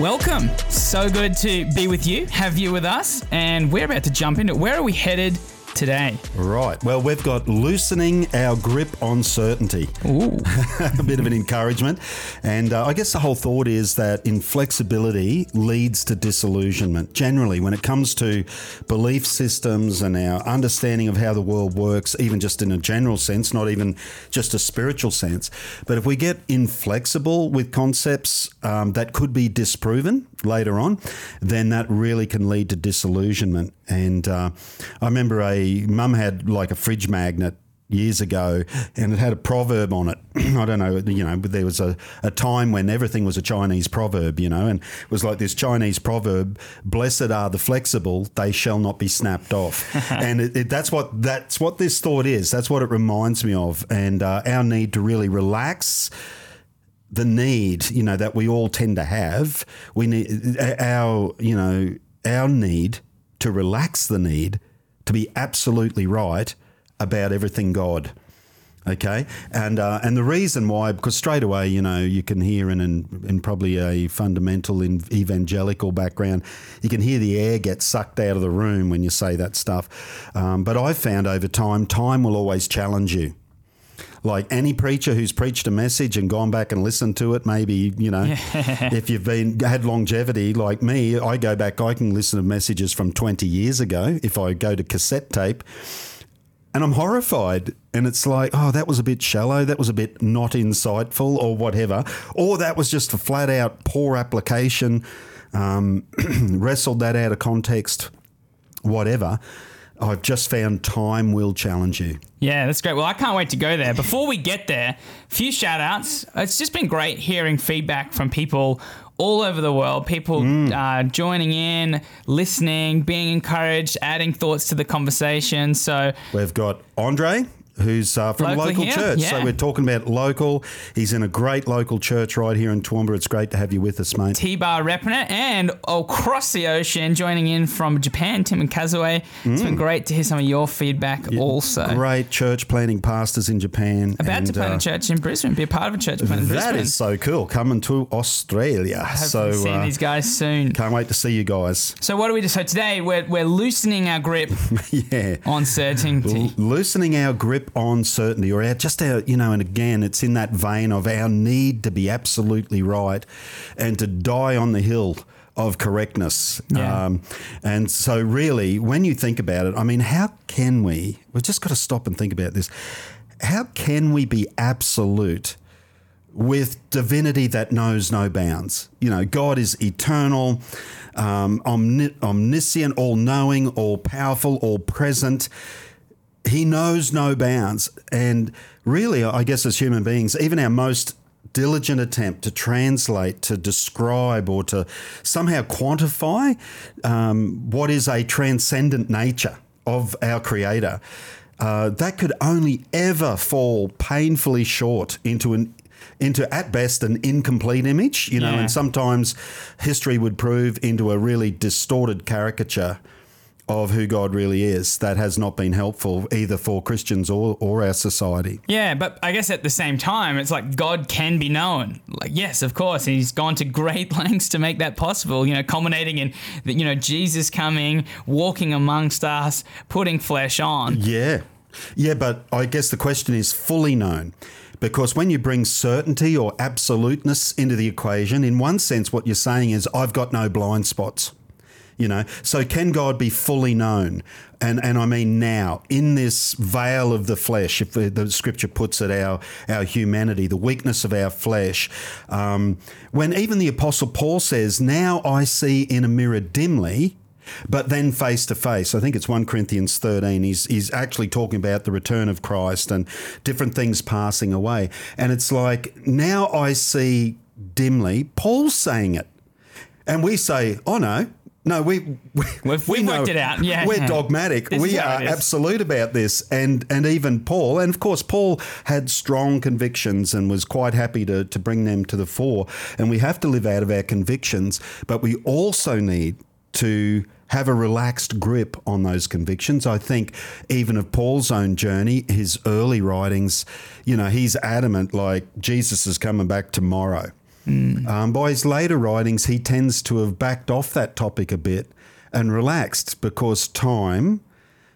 Welcome. So good to be with you, have you with us, and we're about to jump into it. Where are we headed today? Right. Well, we've got loosening our grip on certainty. Ooh. a bit of an encouragement. And uh, I guess the whole thought is that inflexibility leads to disillusionment. Generally, when it comes to belief systems and our understanding of how the world works, even just in a general sense, not even just a spiritual sense. But if we get inflexible with concepts um, that could be disproven later on, then that really can lead to disillusionment. And uh, I remember a mum had like a fridge magnet years ago, and it had a proverb on it. I don't know, you know, but there was a, a time when everything was a Chinese proverb, you know, and it was like this Chinese proverb: "Blessed are the flexible; they shall not be snapped off." and it, it, that's what that's what this thought is. That's what it reminds me of, and uh, our need to really relax the need, you know, that we all tend to have. We need our, you know, our need to relax the need to be absolutely right about everything God. Okay, and uh, and the reason why, because straight away, you know, you can hear in, in, in probably a fundamental evangelical background, you can hear the air get sucked out of the room when you say that stuff. Um, but I've found over time, time will always challenge you like any preacher who's preached a message and gone back and listened to it, maybe, you know, if you've been had longevity like me, I go back, I can listen to messages from 20 years ago if I go to cassette tape. And I'm horrified. And it's like, oh, that was a bit shallow. That was a bit not insightful or whatever. Or that was just a flat out poor application. Um, wrestled that out of context, whatever. I've just found time will challenge you. Yeah, that's great. Well, I can't wait to go there. Before we get there, a few shout outs. It's just been great hearing feedback from people all over the world, people mm. uh, joining in, listening, being encouraged, adding thoughts to the conversation. So we've got Andre who's uh, from local a local here? church. Yeah. So we're talking about local. He's in a great local church right here in Toowoomba. It's great to have you with us, mate. T-Bar repping it and across the ocean joining in from Japan, Tim and Kazue. It's mm. been great to hear some of your feedback also. Great church planting pastors in Japan. About and, to plant uh, a church in Brisbane, be a part of a church plant in Brisbane. That is so cool. Coming to Australia. Hopefully so seeing uh, these guys soon. Can't wait to see you guys. So what do we do? So today we're, we're loosening our grip yeah. on certainty. L- loosening our grip on certainty or our just our you know and again it's in that vein of our need to be absolutely right and to die on the hill of correctness. Yeah. Um, and so, really, when you think about it, I mean, how can we? We've just got to stop and think about this. How can we be absolute with divinity that knows no bounds? You know, God is eternal, um, omni- omniscient, all knowing, all powerful, all present he knows no bounds. And really, I guess as human beings, even our most diligent attempt to translate, to describe, or to somehow quantify um, what is a transcendent nature of our Creator, uh, that could only ever fall painfully short into an into at best an incomplete image, you know, yeah. and sometimes history would prove into a really distorted caricature of who God really is that has not been helpful either for Christians or, or our society. Yeah, but I guess at the same time, it's like God can be known. Like, yes, of course, He's gone to great lengths to make that possible, you know, culminating in, you know, Jesus coming, walking amongst us, putting flesh on. Yeah. Yeah, but I guess the question is fully known. Because when you bring certainty or absoluteness into the equation, in one sense, what you're saying is, I've got no blind spots. You know, so can God be fully known? And and I mean now in this veil of the flesh, if the, the Scripture puts it, our our humanity, the weakness of our flesh. Um, when even the Apostle Paul says, "Now I see in a mirror dimly." but then face to face. I think it's 1 Corinthians 13. He's, he's actually talking about the return of Christ and different things passing away. And it's like, now I see dimly. Paul's saying it. And we say, oh no, no, we, we we've, we worked it out. Yeah, we're dogmatic. This we are absolute about this, and and even Paul, and of course Paul had strong convictions and was quite happy to to bring them to the fore. And we have to live out of our convictions, but we also need to have a relaxed grip on those convictions. I think even of Paul's own journey, his early writings, you know, he's adamant like Jesus is coming back tomorrow Um, by his later writings, he tends to have backed off that topic a bit and relaxed because time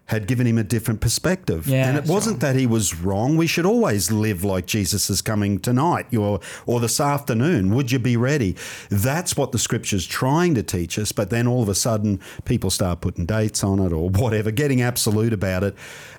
had given him a different perspective. Yeah, and it wasn't that he was wrong. We should always live like Jesus is coming tonight or, or this afternoon. Would you be ready? That's what the scripture's trying to teach us. But then all of a sudden, people start putting dates on it or whatever, getting absolute about it.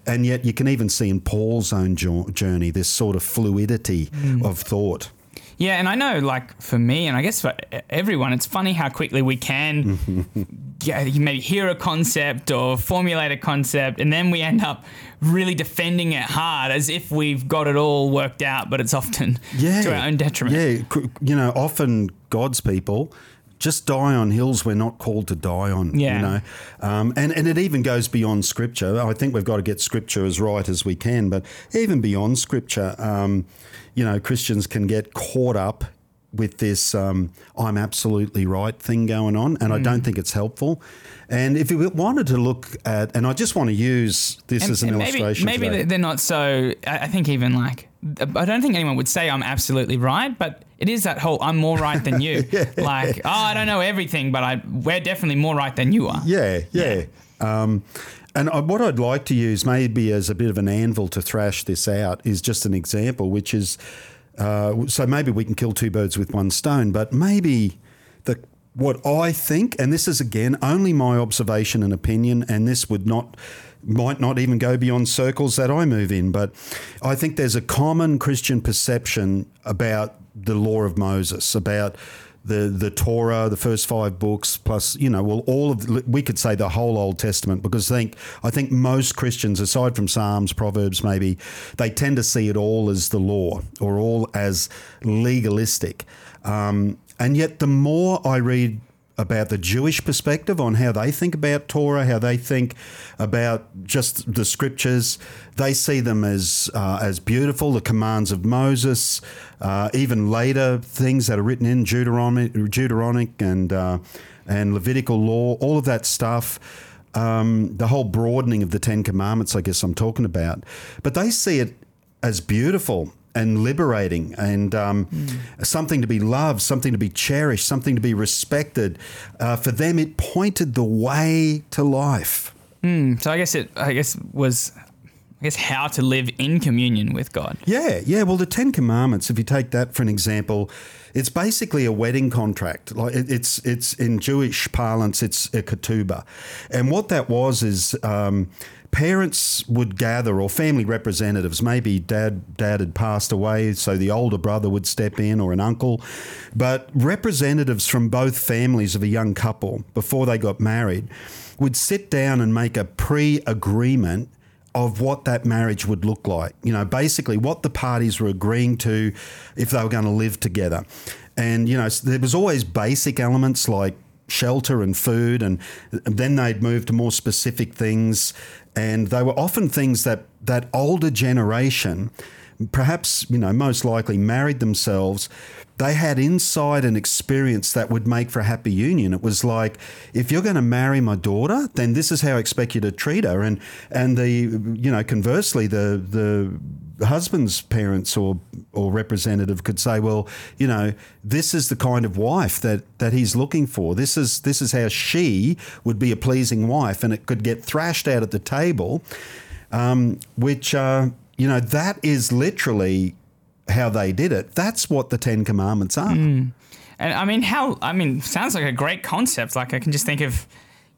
And yet you can even see in Paul's own journey this sort of fluidity of thought. Yeah, and I know, like for me, and I guess for everyone, it's funny how quickly we can get, maybe hear a concept or formulate a concept, and then we end up really defending it hard as if we've got it all worked out, but it's often yeah. to our own detriment. Yeah, you know, often God's people just die on hills we're not called to die on. Yeah. You know, um, and and it even goes beyond Scripture. I think we've got to get Scripture as right as we can, but even beyond Scripture, um, you know, Christians can get caught up with this um, "I'm absolutely right" thing going on, and I Mm. don't think it's helpful. And if we wanted to look at, and I just want to use this And- as an maybe, illustration. maybe today. they're not so. I I think even like I don't think anyone would say I'm absolutely right, but it is that whole I'm more right than you. Like oh, I don't know everything, but I we're definitely more right than you are. Yeah, yeah. Um, and I, what I'd like to use, maybe as a bit of an anvil to thrash this out, is just an example, which is uh, so maybe we can kill two birds with one stone, but maybe the what I think, and this is again only my observation and opinion, and this would not might not even go beyond circles that I move in, but I think there's a common Christian perception about the law of Moses, about the the Torah, the first five books, plus you know, well, all of we could say the whole Old Testament, because I think I think most Christians, aside from Psalms, Proverbs, maybe they tend to see it all as the law or all as legalistic, um, and yet the more I read about the Jewish perspective on how they think about Torah, how they think about just the scriptures. They see them as uh, as beautiful, the commands of Moses, uh, even later things that are written in Deuteronomy, and uh, and Levitical law, all of that stuff. Um, the whole broadening of the Ten Commandments, I guess I'm talking about, but they see it as beautiful and liberating and um, something to be loved, something to be cherished, something to be respected. Uh, for them, it pointed the way to life. So I guess it I guess was I guess how to live in communion with God. Yeah, yeah. Well, the Ten Commandments, if you take that for an example, it's basically a wedding contract. Like it's it's in Jewish parlance, it's a ketubah, and what that was is. Um, Parents would gather, or family representatives. Maybe dad dad had passed away, so the older brother would step in, or an uncle. But representatives from both families of a young couple before they got married would sit down and make a pre-agreement of what that marriage would look like. You know, basically what the parties were agreeing to if they were going to live together. And, you know, there was always basic elements like shelter and food, and then they'd move to more specific things. And they were often things that that older generation, perhaps, you know, most likely married themselves they had insight and experience that would make for a happy union. It was like, if you're going to marry my daughter, then this is how I expect you to treat her. And and the you know conversely, the the husband's parents or or representative could say, well, you know, this is the kind of wife that that he's looking for. This is this is how she would be a pleasing wife, and it could get thrashed out at the table, um, which uh, you know that is literally how they did it. That's what the Ten Commandments are. Hmm. And I mean, how? I mean, sounds like a great concept. Like I can just think of,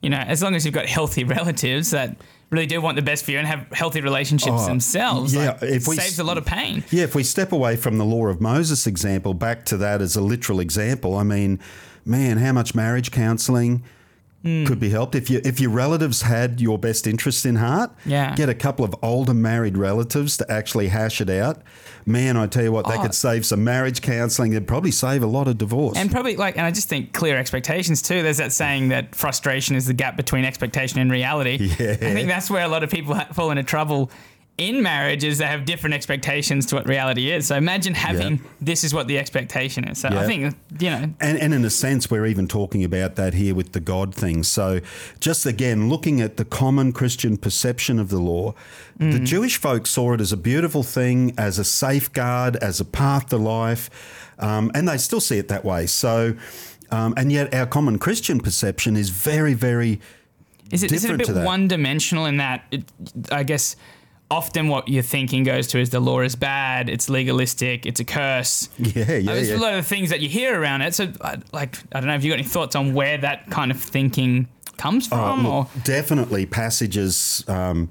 you know, as long as you've got healthy relatives that really do want the best for you and have healthy relationships Oh, themselves, yeah, like, it we saves a lot of pain. Yeah, if we step away from the law of Moses example back to that as a literal example, I mean, man, how much marriage counselling could be helped if you if your relatives had your best interest in heart. Yeah. get a couple of older married relatives to actually hash it out. Man, I tell you what, they Oh. could save some marriage counselling. They'd probably save a lot of divorce. And probably like, and I just think clear expectations too. There's that saying that frustration is the gap between expectation and reality. Yeah. I think that's where a lot of people fall into trouble in marriages that have different expectations to what reality is. So imagine having Yeah. this is what the expectation is. So I think you know And, and in a sense, we're even talking about that here with the God thing. So, just again, looking at the common Christian perception of the law, the Jewish folk saw it as a beautiful thing, as a safeguard, as a path to life, um, and they still see it that way. So, um, and yet our common Christian perception is very, very Is it, is it a different to bit one dimensional in that it, I guess often what your thinking goes to is the law is bad, it's legalistic, it's a curse. yeah, yeah, There's yeah. a lot of things that you hear around it. So, like, I don't know if you got any thoughts on where that kind of thinking comes Oh, from, or look, definitely passages. Um,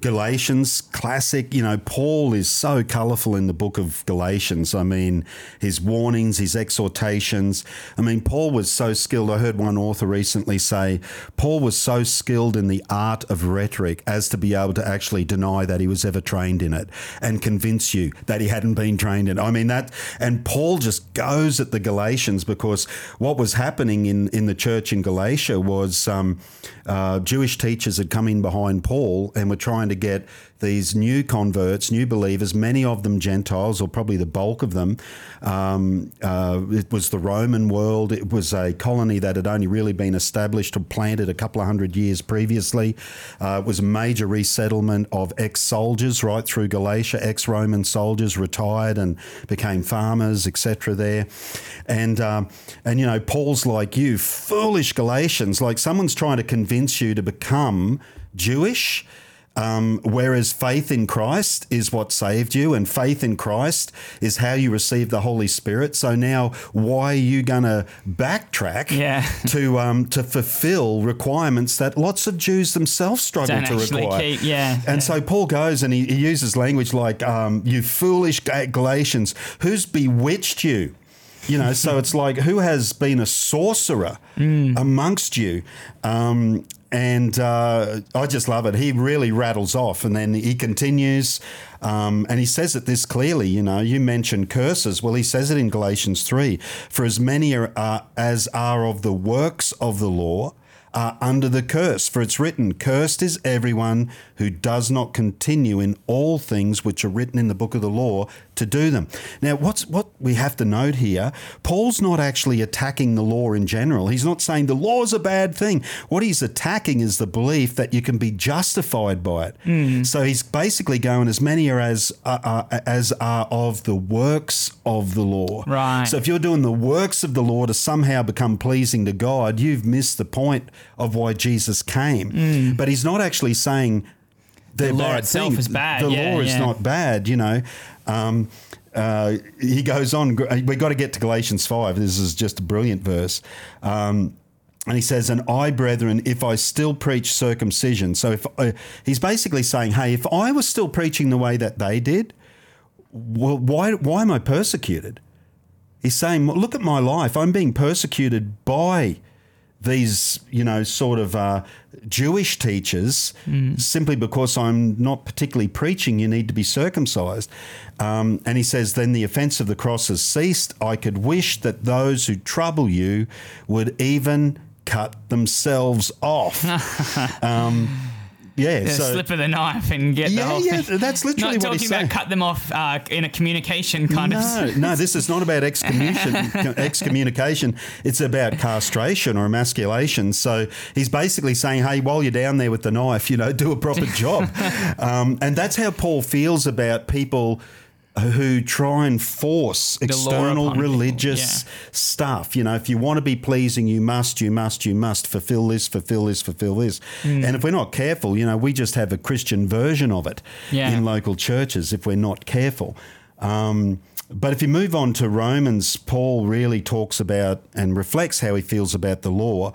Galatians, classic. You know, Paul is so colourful in the book of Galatians. I mean, his warnings, his exhortations. I mean, Paul was so skilled. I heard one author recently say Paul was so skilled in the art of rhetoric as to be able to actually deny that he was ever trained in it and convince you that he hadn't been trained in it. I mean, that, and Paul just goes at the Galatians because what was happening in, in the church in Galatia was um, uh, Jewish teachers had come in behind Paul and trying to get these new converts, new believers, many of them Gentiles, or probably the bulk of them. Um, uh, it was the Roman world. It was a colony that had only really been established or planted a couple of hundred years previously. Uh, it was a major resettlement of ex soldiers right through Galatia, ex Roman soldiers retired and became farmers, etc. There. And, um, and, you know, Paul's like you, foolish Galatians, like someone's trying to convince you to become Jewish. Um, whereas faith in Christ is what saved you, and faith in Christ is how you receive the Holy Spirit. So now, why are you going to backtrack Yeah. to um, to fulfill requirements that lots of Jews themselves struggle Don't to require? keep- yeah, And yeah. so Paul goes and he, he uses language like, um, "You foolish Galatians, who's bewitched you?" You know, so it's like who has been a sorcerer Mm. amongst you? Um, and uh, I just love it. He really rattles off, and then he continues, um, and he says it this clearly. You know, you mentioned curses. Well, he says it in Galatians three: "For as many are, uh, as are of the works of the law." Are under the curse, for it's written, Cursed is everyone who does not continue in all things which are written in the book of the law to do them. Now, what's what we have to note here, Paul's not actually attacking the law in general. He's not saying the law is a bad thing. What he's attacking is the belief that you can be justified by it. So he's basically going, as many are as uh, uh, as are of the works of the law. Right. So if you're doing the works of the law to somehow become pleasing to God, you've missed the point of why Jesus came. But he's not actually saying Mm. law itself things. is bad. The Yeah, law is yeah. not bad, you know. Um, uh, he goes on. we've got to get to Galatians five. This is just a brilliant verse. Um, and he says, "And I, brethren, if I still preach circumcision." So if uh, he's basically saying, "Hey, if I was still preaching the way that they did, well, why why am I persecuted?" He's saying, "Well, "Look at my life. I'm being persecuted by." These, you know, sort of uh, Jewish teachers simply because I'm not particularly preaching you need to be circumcised. Um, and he says, then the offense of the cross has ceased. I could wish that those who trouble you would even cut themselves off. um, yeah, the so. slip of the knife and get the yeah, whole yeah, thing. that's literally Not what talking he's about saying. cut them off uh, in a communication kind no, of. no, no, this is not about excommunication, excommunication. It's about castration or emasculation. So he's basically saying, hey, while you're down there with the knife, you know, do a proper job. um, and that's how Paul feels about people who try and force law external religious yeah. stuff. You know, if you want to be pleasing, you must, you must, you must fulfill this, fulfill this, fulfill this. Mm. And if we're not careful, you know, we just have a Christian version of it Yeah. in local churches if we're not careful. Um, but if you move on to Romans, Paul really talks about and reflects how he feels about the law,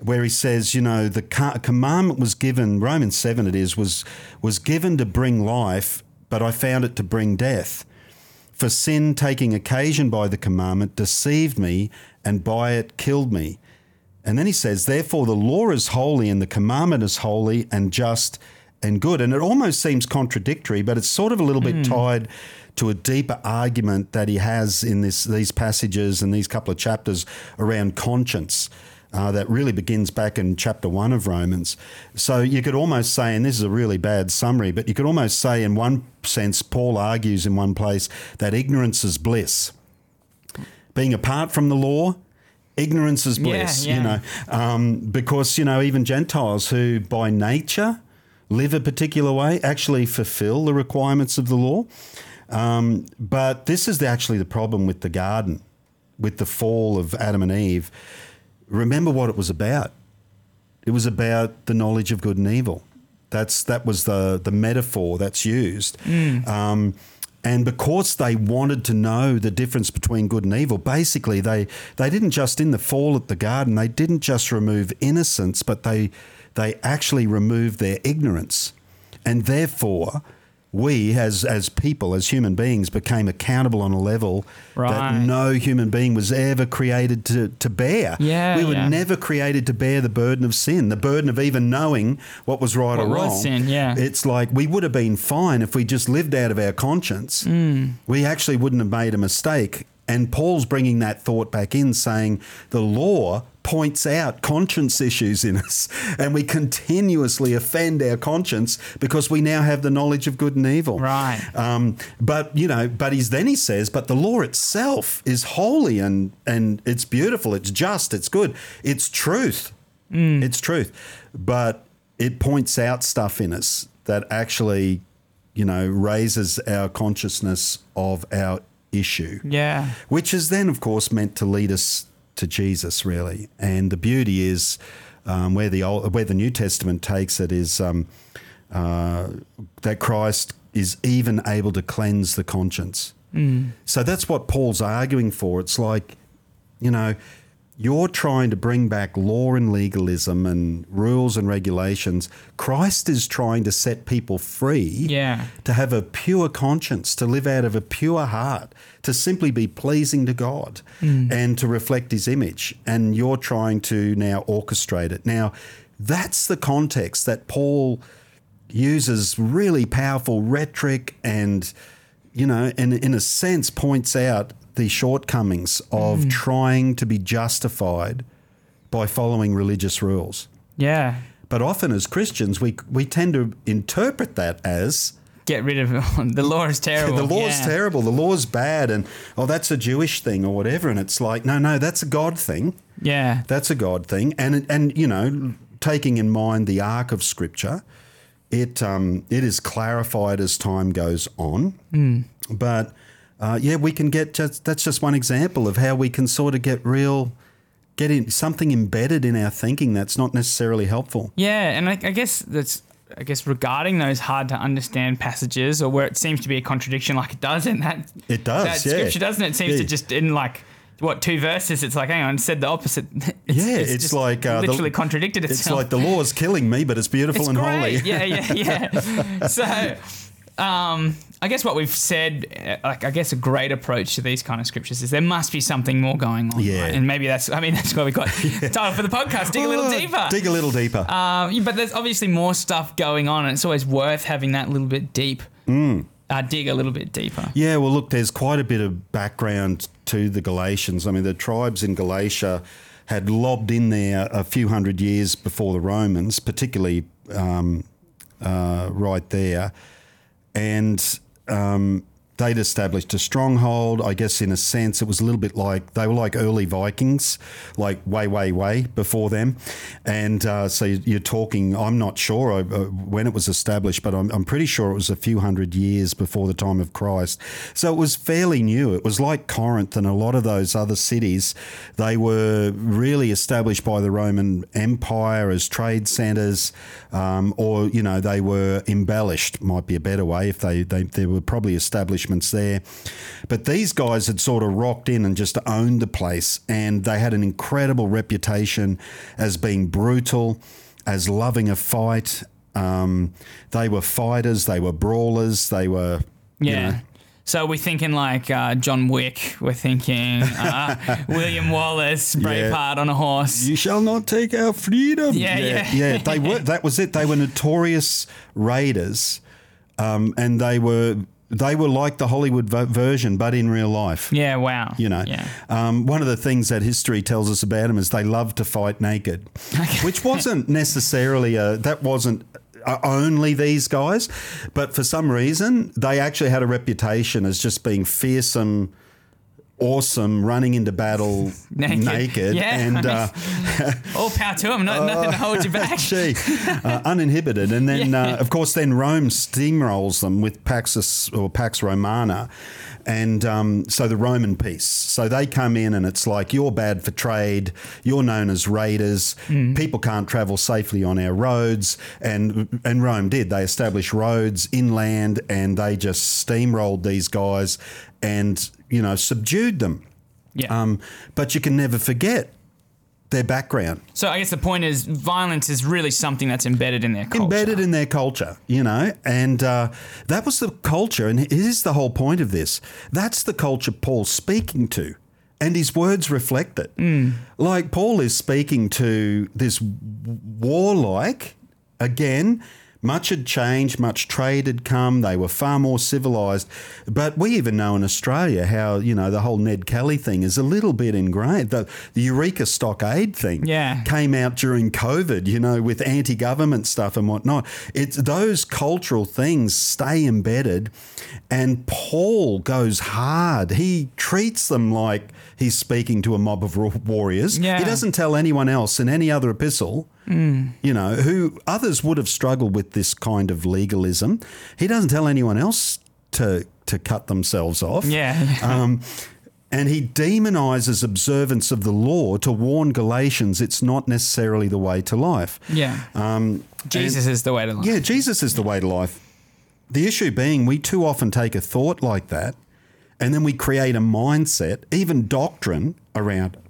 where he says, you know, the commandment was given, Romans 7 it is, was, was given to bring life, but I found it to bring death. For sin, taking occasion by the commandment, deceived me, and by it killed me. And then he says, Therefore, the law is holy, and the commandment is holy and just and good. And it almost seems contradictory, but it's sort of a little bit hmm. tied to a deeper argument that he has in this, these passages and these couple of chapters around conscience. Uh, that really begins back in chapter one of Romans. So you could almost say, and this is a really bad summary, but you could almost say, in one sense, Paul argues in one place that ignorance is bliss. Being apart from the law, ignorance is bliss, yeah. you know, um, because, you know, even Gentiles who by nature live a particular way actually fulfill the requirements of the law. Um, but this is the, actually the problem with the garden, with the fall of Adam and Eve. Remember what it was about. It was about the knowledge of good and evil. That's that was the the metaphor that's used. Um, and because they wanted to know the difference between good and evil, basically they they didn't just in the fall at the garden, they didn't just remove innocence, but they they actually removed their ignorance. And therefore, we as as people, as human beings, became accountable on a level Right. that no human being was ever created to, to bear. Yeah, we were yeah. never created to bear the burden of sin, the burden of even knowing what was right What or wrong. sin, yeah. It's like we would have been fine if we just lived out of our conscience. Hmm. We actually wouldn't have made a mistake. And Paul's bringing that thought back in, saying the law points out conscience issues in us, and we continuously offend our conscience because we now have the knowledge of good and evil. Right. Um, but you know, but he's then he says, but the law itself is holy and and it's beautiful, it's just, it's good, it's truth, it's truth. But it points out stuff in us that actually, you know, raises our consciousness of our issue Yeah. which is then, of course, meant to lead us to Jesus, really. And the beauty is um, where the old, where the New Testament takes it is um, uh, that Christ is even able to cleanse the conscience. So that's what Paul's arguing for. It's like, you know, you're trying to bring back law and legalism and rules and regulations. Christ is trying to set people free Yeah. to have a pure conscience, to live out of a pure heart, to simply be pleasing to God mm. and to reflect His image. And you're trying to now orchestrate it. Now, that's the context that Paul uses really powerful rhetoric and, you know, and in a sense points out the shortcomings of trying to be justified by following religious rules. Yeah. But often as Christians, we, we tend to interpret that as Get rid of the law is terrible. the law's yeah. terrible, the law's bad, and oh, that's a Jewish thing or whatever. And it's like, no, no, that's a God thing. Yeah. That's a God thing. And and you know, taking in mind the arc of Scripture, it um, it is clarified as time goes on. But uh, yeah, we can get just that's just one example of how we can sort of get real. Get in something embedded in our thinking that's not necessarily helpful. Yeah, and I, I guess that's I guess regarding those hard to understand passages or where it seems to be a contradiction, like it does in that It does, that yeah. scripture, doesn't it? It seems Yeah. to just in like what two verses? It's like hang on, said the opposite. It's, Yeah, it's just like, uh, the- literally contradicted itself. It's like the law is killing me, but it's beautiful It's and great. holy. Yeah, yeah, yeah. so, um, I guess what we've said, uh, like I guess a great approach to these kind of scriptures is there must be something more going on. Yeah. right? and maybe that's. I mean, that's why we've got the title for the podcast. Dig a little Oh, deeper. Dig a little deeper. Yeah, but there's obviously more stuff going on, and it's always worth having that little bit deep. Uh, dig a little bit deeper. Yeah, well, look, there's quite a bit of background to the Galatians. I mean, the tribes in Galatia had lobbed in there a few hundred years before the Romans, particularly um, uh, right there. And um, they'd established a stronghold. I guess, in a sense, it was a little bit like they were like early Vikings, like way, way, way before them. And uh, so you're talking, I'm not sure uh, when it was established, but I'm, I'm pretty sure it was a few hundred years before the time of Christ. So it was fairly new. It was like Corinth and a lot of those other cities. They were really established by the Roman Empire as trade centers, um, or, you know, they were embellished, might be a better way if they, they, there were probably establishments there. But these guys had sort of rocked in and just owned the place, and they had an incredible reputation as being brutal, as loving a fight. Um, they were fighters, they were brawlers, they were. you Yeah. know, So we're thinking like uh, John Wick. We're thinking uh, William Wallace, Braveheart on a horse. You shall not take our freedom. Yeah, yeah. yeah. They were. That was it. They were notorious raiders, um, and they were they were like the Hollywood vo- version, but in real life. Yeah, wow. You know, Yeah. um, one of the things that history tells us about them is they love to fight naked, which wasn't necessarily a that wasn't only these guys, but for some reason they actually had a reputation as just being fearsome. Awesome, running into battle Naked. naked, Yeah, and I mean, uh, All power to him. No, nothing to hold you back. Gee, uh, uninhibited, and then Yeah. uh, of course then Rome steamrolls them with Paxus or Pax Romana, and um, so the Roman peace. So they come in, and it's like you're bad for trade. You're known as raiders. Mm. People can't travel safely on our roads, and and Rome did. They established roads inland, and they just steamrolled these guys, and you know subdued them. Yeah. Um, but you can never forget their background. so I guess the point is, violence is really something that's embedded in their culture. embedded in their culture, you know, and uh, that was the culture, and here's the whole point of this: that's the culture Paul's speaking to, and his words reflect it. Like Paul is speaking to this warlike, again. Much had changed, much trade had come, they were far more civilized. But we even know in Australia how, you know, the whole Ned Kelly thing is a little bit ingrained. The, the Eureka Stockade thing Yeah. came out during COVID, you know, with anti government stuff and whatnot. It's those cultural things stay embedded. And Paul goes hard. He treats them like he's speaking to a mob of wa- warriors. Yeah. He doesn't tell anyone else in any other epistle, you know, who others would have struggled with this kind of legalism. He doesn't tell anyone else to, to cut themselves off. Yeah. Um, and he demonizes observance of the law to warn Galatians it's not necessarily the way to life. yeah. Um, Jesus is the way to life. yeah, Jesus is the way to life. The issue being, we too often take a thought like that and then we create a mindset, even doctrine around it,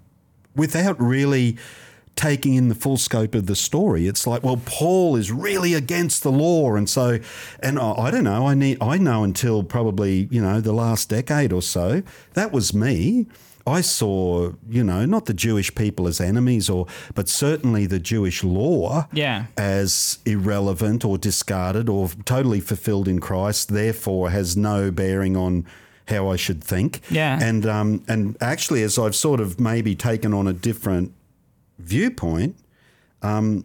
without really taking in the full scope of the story. It's like, well, Paul is really against the law, and so, and I, I don't know. I need, I know until probably you know the last decade or so. That was me. I saw, you know, not the Jewish people as enemies, or but certainly the Jewish law Yeah. as irrelevant or discarded or totally fulfilled in Christ, therefore has no bearing on how I should think. Yeah. And um, and actually, as I've sort of maybe taken on a different viewpoint, um,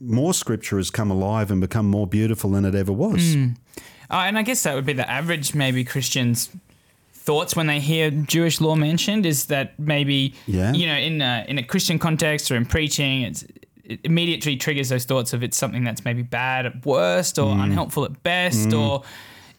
more scripture has come alive and become more beautiful than it ever was. Uh, and I guess that would be the average maybe Christian's thoughts when they hear Jewish law mentioned is that maybe Yeah. you know in a, in a Christian context or in preaching it's it immediately triggers those thoughts of it's something that's maybe bad at worst or Mm. unhelpful at best or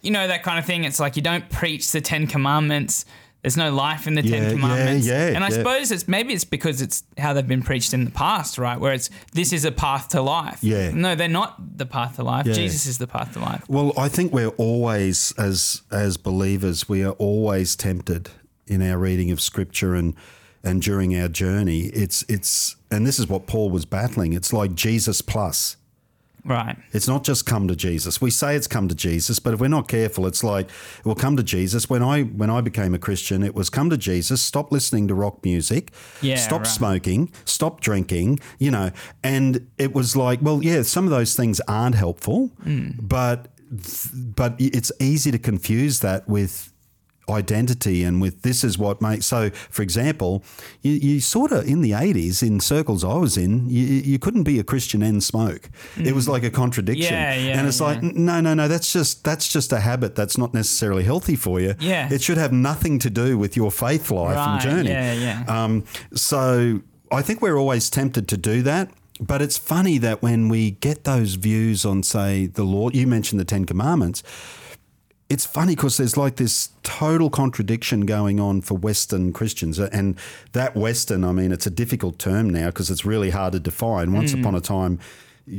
you know that kind of thing it's like you don't preach the 10 commandments there's no life in the Yeah, 10 yeah, commandments yeah, and I yeah. suppose it's maybe it's because it's how they've been preached in the past right where it's this is a path to life Yeah. no they're not the path to life Yeah. Jesus is the path to life Well, I think we're always, as as believers, we are always tempted in our reading of Scripture and and during our journey. It's it's and this is what Paul was battling. It's like Jesus plus. Right It's not just come to Jesus. We say it's come to Jesus, but if we're not careful, it's like it will come to Jesus. When I when I became a Christian, it was come to Jesus. Stop listening to rock music. Yeah, Stop right. smoking. Stop drinking. You know, and it was like, well, yeah, some of those things aren't helpful, Hmm. but but it's easy to confuse that with identity and with this is what makes so for example you, you sort of in the 80s in circles i was in you, you couldn't be a christian and smoke it was like a contradiction Yeah, yeah, and it's like no no no that's just that's just a habit that's not necessarily healthy for you Yeah. it should have nothing to do with your faith life and journey yeah, yeah. um, so I think we're always tempted to do that. But it's funny that when we get those views on, say, the law, you mentioned the Ten Commandments, it's funny because there's like this total contradiction going on for Western Christians. And that Western, I mean, it's a difficult term now because it's really hard to define. Once mm. upon a time,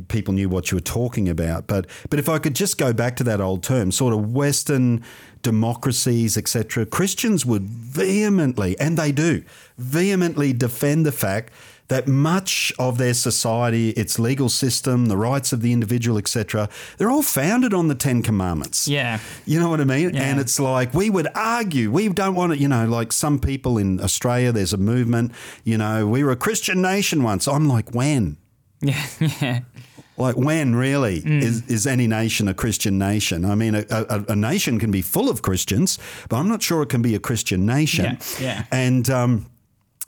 people knew what you were talking about. But but if I could just go back to that old term, sort of Western democracies, etc., Christians would vehemently, and they do, vehemently defend the fact that much of their society, its legal system, the rights of the individual, etc., they're all founded on the Ten Commandments. Yeah. You know what I mean? Yeah. And it's like we would argue, we don't want it, you know, like some people in Australia, there's a movement, you know, we were a Christian nation once. I'm like, when? Yeah, yeah. Like when really Mm. is, is any nation a Christian nation? I mean, a, a, a nation can be full of Christians, but I'm not sure it can be a Christian nation. Yeah, yeah. And um,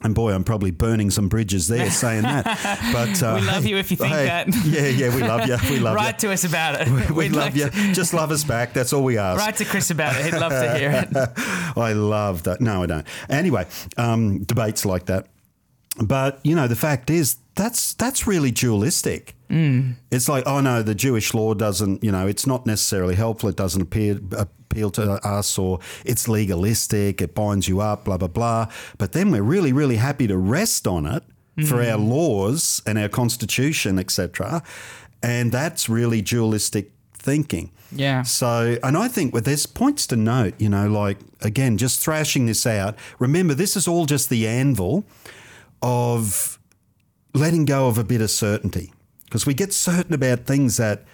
and boy, I'm probably burning some bridges there saying that. But uh, We love you if you think hey, that. Yeah, yeah, we love you. We love Write you. to us about it. We We'd love like you. to- Just love us back. That's all we ask. Write to Chris about it. He'd love to hear it. I love that. No, I don't. Anyway, um, debates like that. But you know, the fact is that's that's really dualistic. Mm. It's like, oh no, the Jewish law doesn't. You know, it's not necessarily helpful. It doesn't appear appeal to us, or it's legalistic. It binds you up. Blah blah blah. But then we're really really happy to rest on it for our hmm. laws and our constitution, etc. And that's really dualistic thinking. Yeah. So, and I think well, there's points to note, you know, like again, just thrashing this out. Remember, this is all just the anvil of letting go of a bit of certainty because we get certain about things that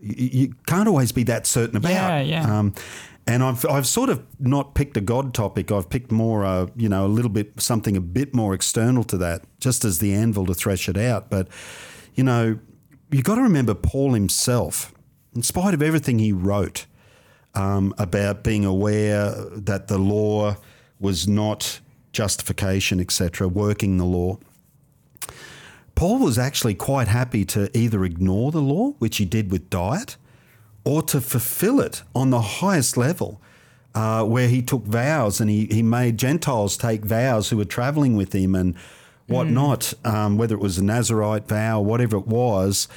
you can't always be that certain about. Yeah, yeah. Um, and I've, I've sort of not picked a God topic. I've picked more, uh, you know, a little bit something a bit more external to that, just as the anvil to thresh it out. But, you know, you've got to remember Paul himself, in spite of everything he wrote um, about being aware that the law was not justification, etc., working the law. Paul was actually quite happy to either ignore the law, which he did with diet, or to fulfill it on the highest level, uh, where he took vows and he, he made Gentiles take vows who were traveling with him and whatnot, um, whether it was a Nazarite vow, whatever it was.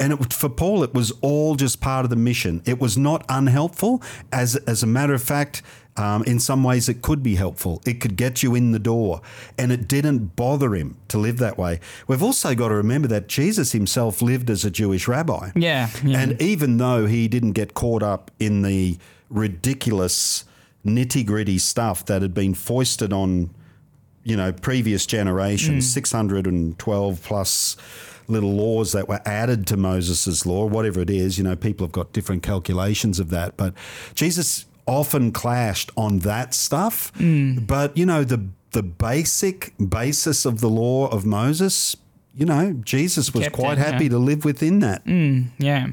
And it, for Paul, it was all just part of the mission. It was not unhelpful. As, as a matter of fact, um, in some ways, it could be helpful. It could get you in the door. And it didn't bother him to live that way. We've also got to remember that Jesus himself lived as a Jewish rabbi. Yeah. yeah. And even though he didn't get caught up in the ridiculous nitty gritty stuff that had been foisted on, you know, previous generations, 612 plus little laws that were added to Moses' law, whatever it is, you know, people have got different calculations of that. But Jesus often clashed on that stuff. But, you know, the the basic basis of the law of Moses, you know, Jesus was Kept quite it, yeah. happy to live within that. Yeah.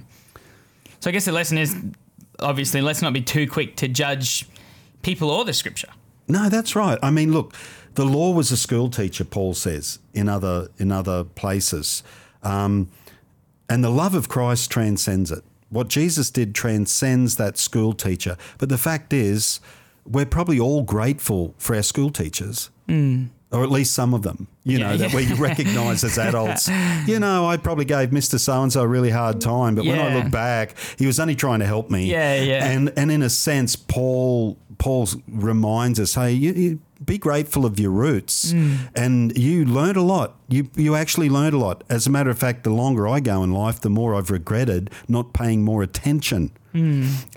So I guess the lesson is obviously let's not be too quick to judge people or the scripture. No, that's right. I mean, look, the law was a school teacher. Paul says in other in other places, um, and the love of Christ transcends it. What Jesus did transcends that school teacher. But the fact is, we're probably all grateful for our school teachers. Mm. Or at least some of them, you Yeah, know, that we recognise as adults. You know, I probably gave Mr. So and so a really hard time, but when I look back, he was only trying to help me. Yeah, yeah. And and in a sense, Paul Paul reminds us, hey, you, you be grateful of your roots, and you learned a lot. You you actually learned a lot. As a matter of fact, the longer I go in life, the more I've regretted not paying more attention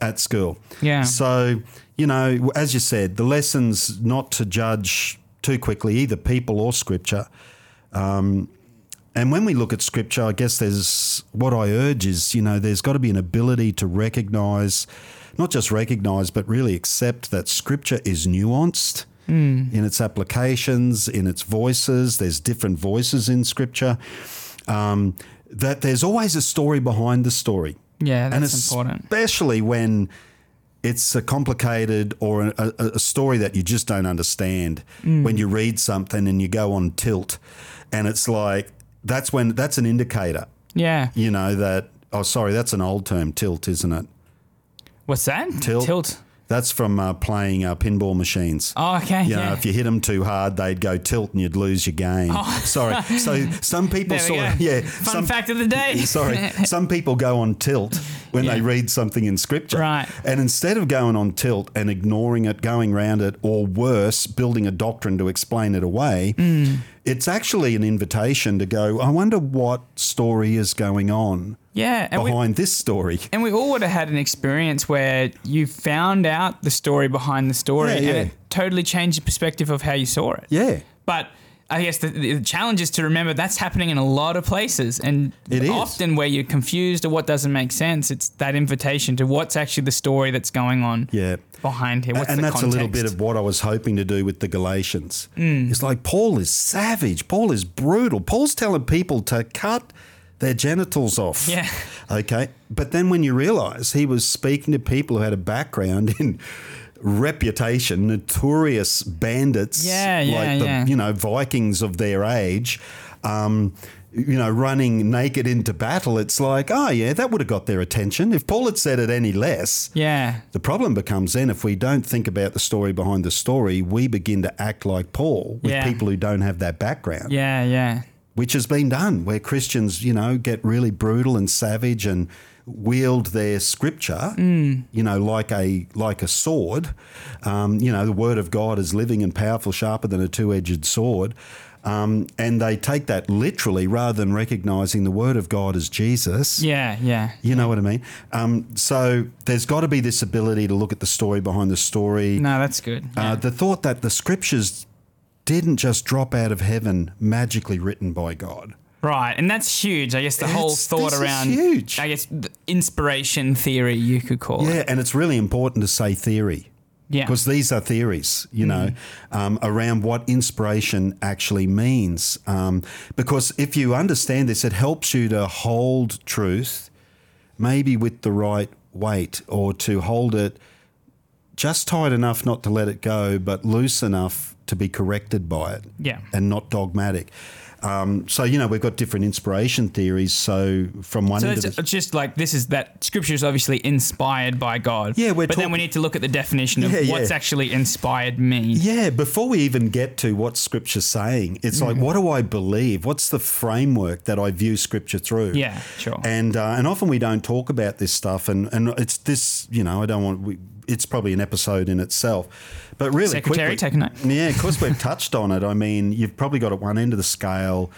at school. Yeah. So you know, as you said, the lessons not to judge too quickly either people or scripture. Um, and when we look at scripture, I guess there's what I urge is, you know, there's got to be an ability to recognize, not just recognize, but really accept that scripture is nuanced in its applications, in its voices. There's different voices in scripture. Um, that there's always a story behind the story. Yeah, and that's important. Especially when it's a complicated or a, a, a story that you just don't understand Mm. when you read something and you go on tilt and it's like that's when that's an indicator Yeah. you know that oh sorry that's an old term tilt isn't it What's that? Tilt. Tilt. That's from uh, playing uh, pinball machines Oh, okay. you know, if you hit them too hard, they'd go tilt and you'd lose your game. Sorry. So some people Oh. Sort go. of, yeah. Fun some, fact of the day. Sorry. Some people go on tilt when they read something in scripture. Right. And instead of going on tilt and ignoring it, going around it, or worse, building a doctrine to explain it away, Mm. it's actually an invitation to go, I wonder what story is going on yeah. And we, behind this story. and we all would have had an experience where you found out the story behind the story Yeah, and yeah. it totally changed your perspective of how you saw it. Yeah. But I guess the, the challenge is to remember that's happening in a lot of places. And It is. often where you're confused or what doesn't make sense, it's that invitation to what's actually the story that's going on Yeah. behind here. What's and the that's context? a little bit of what I was hoping to do with the Galatians. Mm. It's like Paul is savage. Paul is brutal. Paul's telling people to cut their genitals off. Yeah. Okay. But then when you realize he was speaking to people who had a background in reputation, notorious bandits, Yeah, yeah, like the yeah. you know Vikings of their age, um, you know, running naked into battle. It's like, oh yeah, that would have got their attention if Paul had said it any less. Yeah. The problem becomes then if we don't think about the story behind the story, we begin to act like Paul with Yeah. people who don't have that background Yeah. Yeah. Which has been done where Christians, you know, get really brutal and savage and wield their scripture, you know, like a like a sword. Um, you know, the word of God is living and powerful, sharper than a two-edged sword. Um, and they take that literally rather than recognizing the word of God as Jesus. Yeah. Yeah. You know what I mean? Um, so there's got to be this ability to look at the story behind the story. No, that's good. Uh, the thought that the scriptures didn't just drop out of heaven magically written by God. Right, and that's huge. I guess the whole thought around, huge. I guess, the inspiration theory, you could call it. Yeah, and it's really important to say theory. Yeah. Because these are theories, you know, Mm. um, around what inspiration actually means. Um, because if you understand this, it helps you to hold truth, maybe with the right weight, or to hold it just tight enough not to let it go, but loose enough to be corrected by it. Yeah. And not dogmatic. Um, so, you know, we've got different inspiration theories. So, from one So end it's, of the it's just like this is that scripture is obviously inspired by God. Yeah, we're but then we need to look at the definition of Yeah, yeah. what's actually inspired mean. Yeah, before we even get to what Scripture's saying, it's like, what do I believe? What's the framework that I view Scripture through? Yeah, sure. And uh, and often we don't talk about this stuff, and and it's this, you know, I don't want. We, it's probably an episode in itself, but really, Secretary, quickly, take a note. Yeah, because we've touched on it. I mean, you've probably got at one end of the scale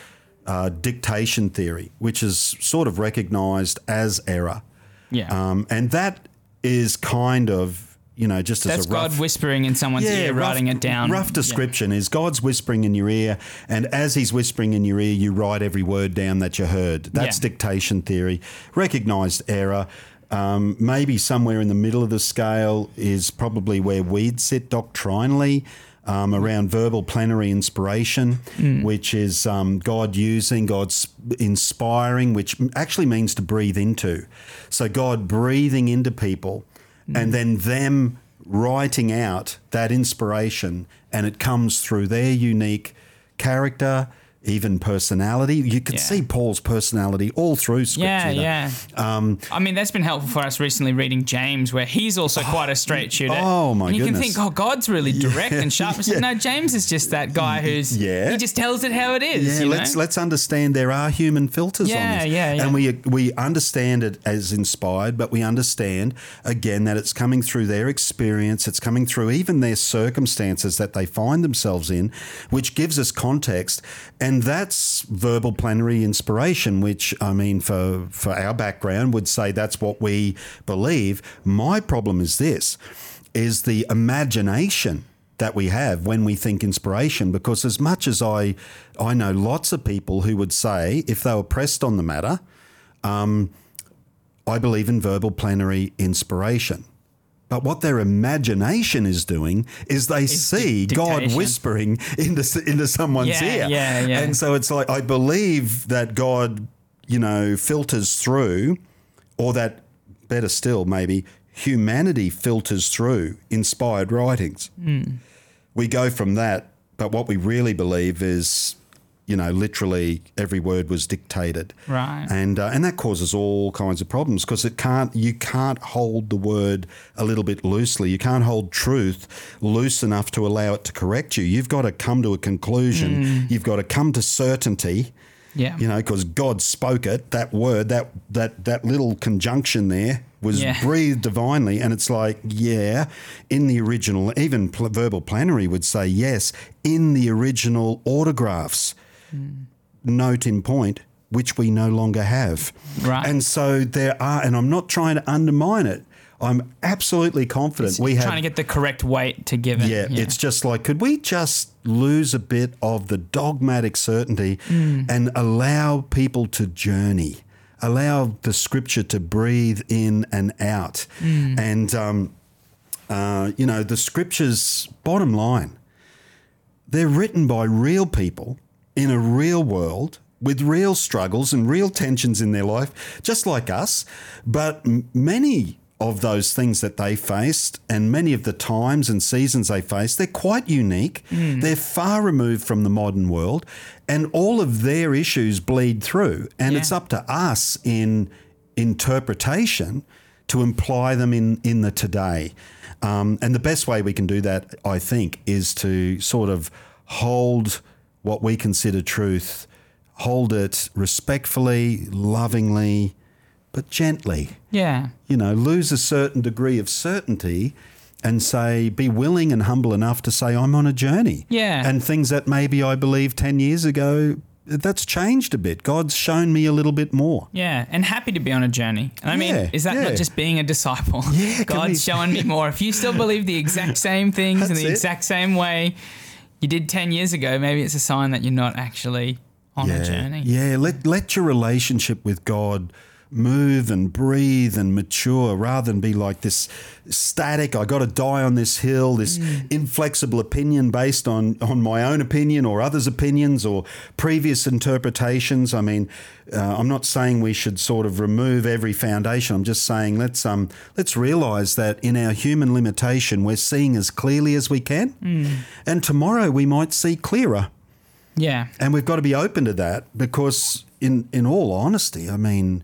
uh, dictation theory, which is sort of recognised as error. Yeah. Um, and that is kind of, you know, just That's as a rough, God whispering in someone's ear, rough- writing it down. Rough Yeah. description is God's whispering in your ear, and as He's whispering in your ear, you write every word down that you heard. That's Yeah. dictation theory. Recognized error. Um, maybe somewhere in the middle of the scale is probably where we'd sit doctrinally. Um, around verbal plenary inspiration, Mm. which is um, God using, God's inspiring, which actually means to breathe into. So God breathing into people Mm. and then them writing out that inspiration, and it comes through their unique character, even personality. You could Yeah. see Paul's personality all through scripture. Yeah, yeah. Um, I mean, that's been helpful for us recently reading James, where he's also quite a straight shooter. oh, my and you goodness. can think, oh, God's really direct and sharp. Yeah. No, James is just that guy who's Yeah. he just tells it how it is. Yeah, you let's know? let's understand there are human filters Yeah, on this, yeah, yeah. and we we understand it as inspired, but we understand again that it's coming through their experience, it's coming through even their circumstances that they find themselves in, which gives us context, and that's verbal plenary inspiration. Which I mean, for for our background, would say that's what we believe. My problem is this: is the imagination that we have when we think inspiration because as much as I I know lots of people who would say if they were pressed on the matter um, I believe in verbal plenary inspiration but what their imagination is doing is they see God whispering into into someone's Yeah, ear. yeah, yeah. and so it's like I believe that God you know filters through or that better still maybe humanity filters through inspired writings. We go from that, but what we really believe is, you know, literally every word was dictated, Right. And uh, and that causes all kinds of problems because it can't you can't hold the word a little bit loosely. You can't hold truth loose enough to allow it to correct you. You've got to come to a conclusion. You've got to come to certainty. Yeah. You know, because God spoke it. That word, that that that little conjunction there was Yeah. breathed divinely, and it's like, yeah, in the original, even pl- verbal plenary would say yes in the original autographs. Note in point, which we no longer have. Right. And so there are, and I'm not trying to undermine it. I'm absolutely confident we have trying to get the correct weight to give it. yeah, it's just like, could we just lose a bit of the dogmatic certainty and allow people to journey, allow the scripture to breathe in and out? And, um, uh, you know, the scriptures, bottom line, they're written by real people in a real world with real struggles and real tensions in their life, just like us. But many of those things that they faced and many of the times and seasons they faced, they're quite unique. They're far removed from the modern world, and all of their issues bleed through. And Yeah. it's up to us in interpretation to imply them in, in the today. Um, and the best way we can do that, I think, is to sort of hold what we consider truth, hold it respectfully, lovingly, but gently. Yeah. You know, lose a certain degree of certainty and say, be willing and humble enough to say, I'm on a journey. Yeah. And things that maybe I believed 10 years ago, that's changed a bit. God's shown me a little bit more. Yeah, and happy to be on a journey. And I mean, is that yeah. not just being a disciple? Yeah, God's we- showing me more. If you still believe the exact same things in the it. exact same way you did 10 years ago, maybe it's a sign that you're not actually on a journey. Yeah, let let your relationship with God move and breathe and mature rather than be like this static i got to die on this hill this Mm. inflexible opinion based on on my own opinion or others opinions or previous interpretations i mean uh, i'm not saying we should sort of remove every foundation i'm just saying let's um let's realize that in our human limitation we're seeing as clearly as we can Mm. and tomorrow we might see clearer Yeah. and we've got to be open to that because, in, in all honesty, I mean,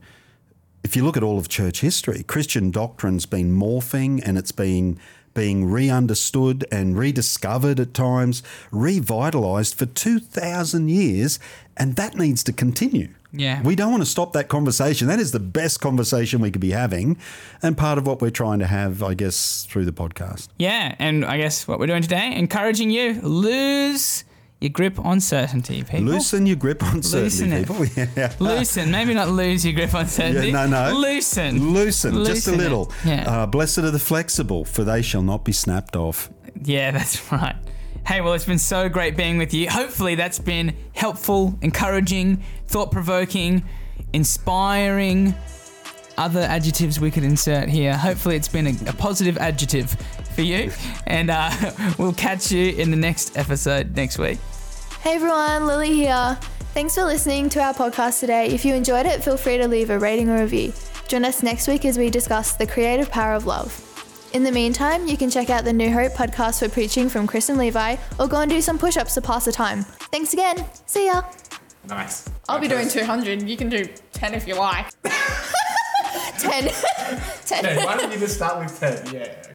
if you look at all of church history, Christian doctrine's been morphing and it's been being re-understood and rediscovered at times, revitalized for 2,000 years, and that needs to continue. Yeah. We don't want to stop that conversation. That is the best conversation we could be having, and part of what we're trying to have, I guess, through the podcast. Yeah, and I guess what we're doing today, encouraging you lose your grip on certainty, people. Loosen your grip on certainty, Loosen it. people. Yeah. Loosen, maybe not lose your grip on certainty. Yeah, no, no. Loosen. Loosen, just a Loosen it. little. Yeah. Uh, blessed are the flexible, for they shall not be snapped off. Yeah, that's right. Hey, well, it's been so great being with you. Hopefully, that's been helpful, encouraging, thought provoking, inspiring. Other adjectives we could insert here. Hopefully, it's been a, a positive adjective for you. And uh, we'll catch you in the next episode next week. Hey everyone, Lily here. Thanks for listening to our podcast today. If you enjoyed it, feel free to leave a rating or review. Join us next week as we discuss the creative power of love. In the meantime, you can check out the New Hope podcast for preaching from Chris and Levi, or go and do some push ups to pass the time. Thanks again. See ya. Nice. I'll be doing 200. You can do 10 if you like. 10. 10. Why don't you just start with 10? Yeah.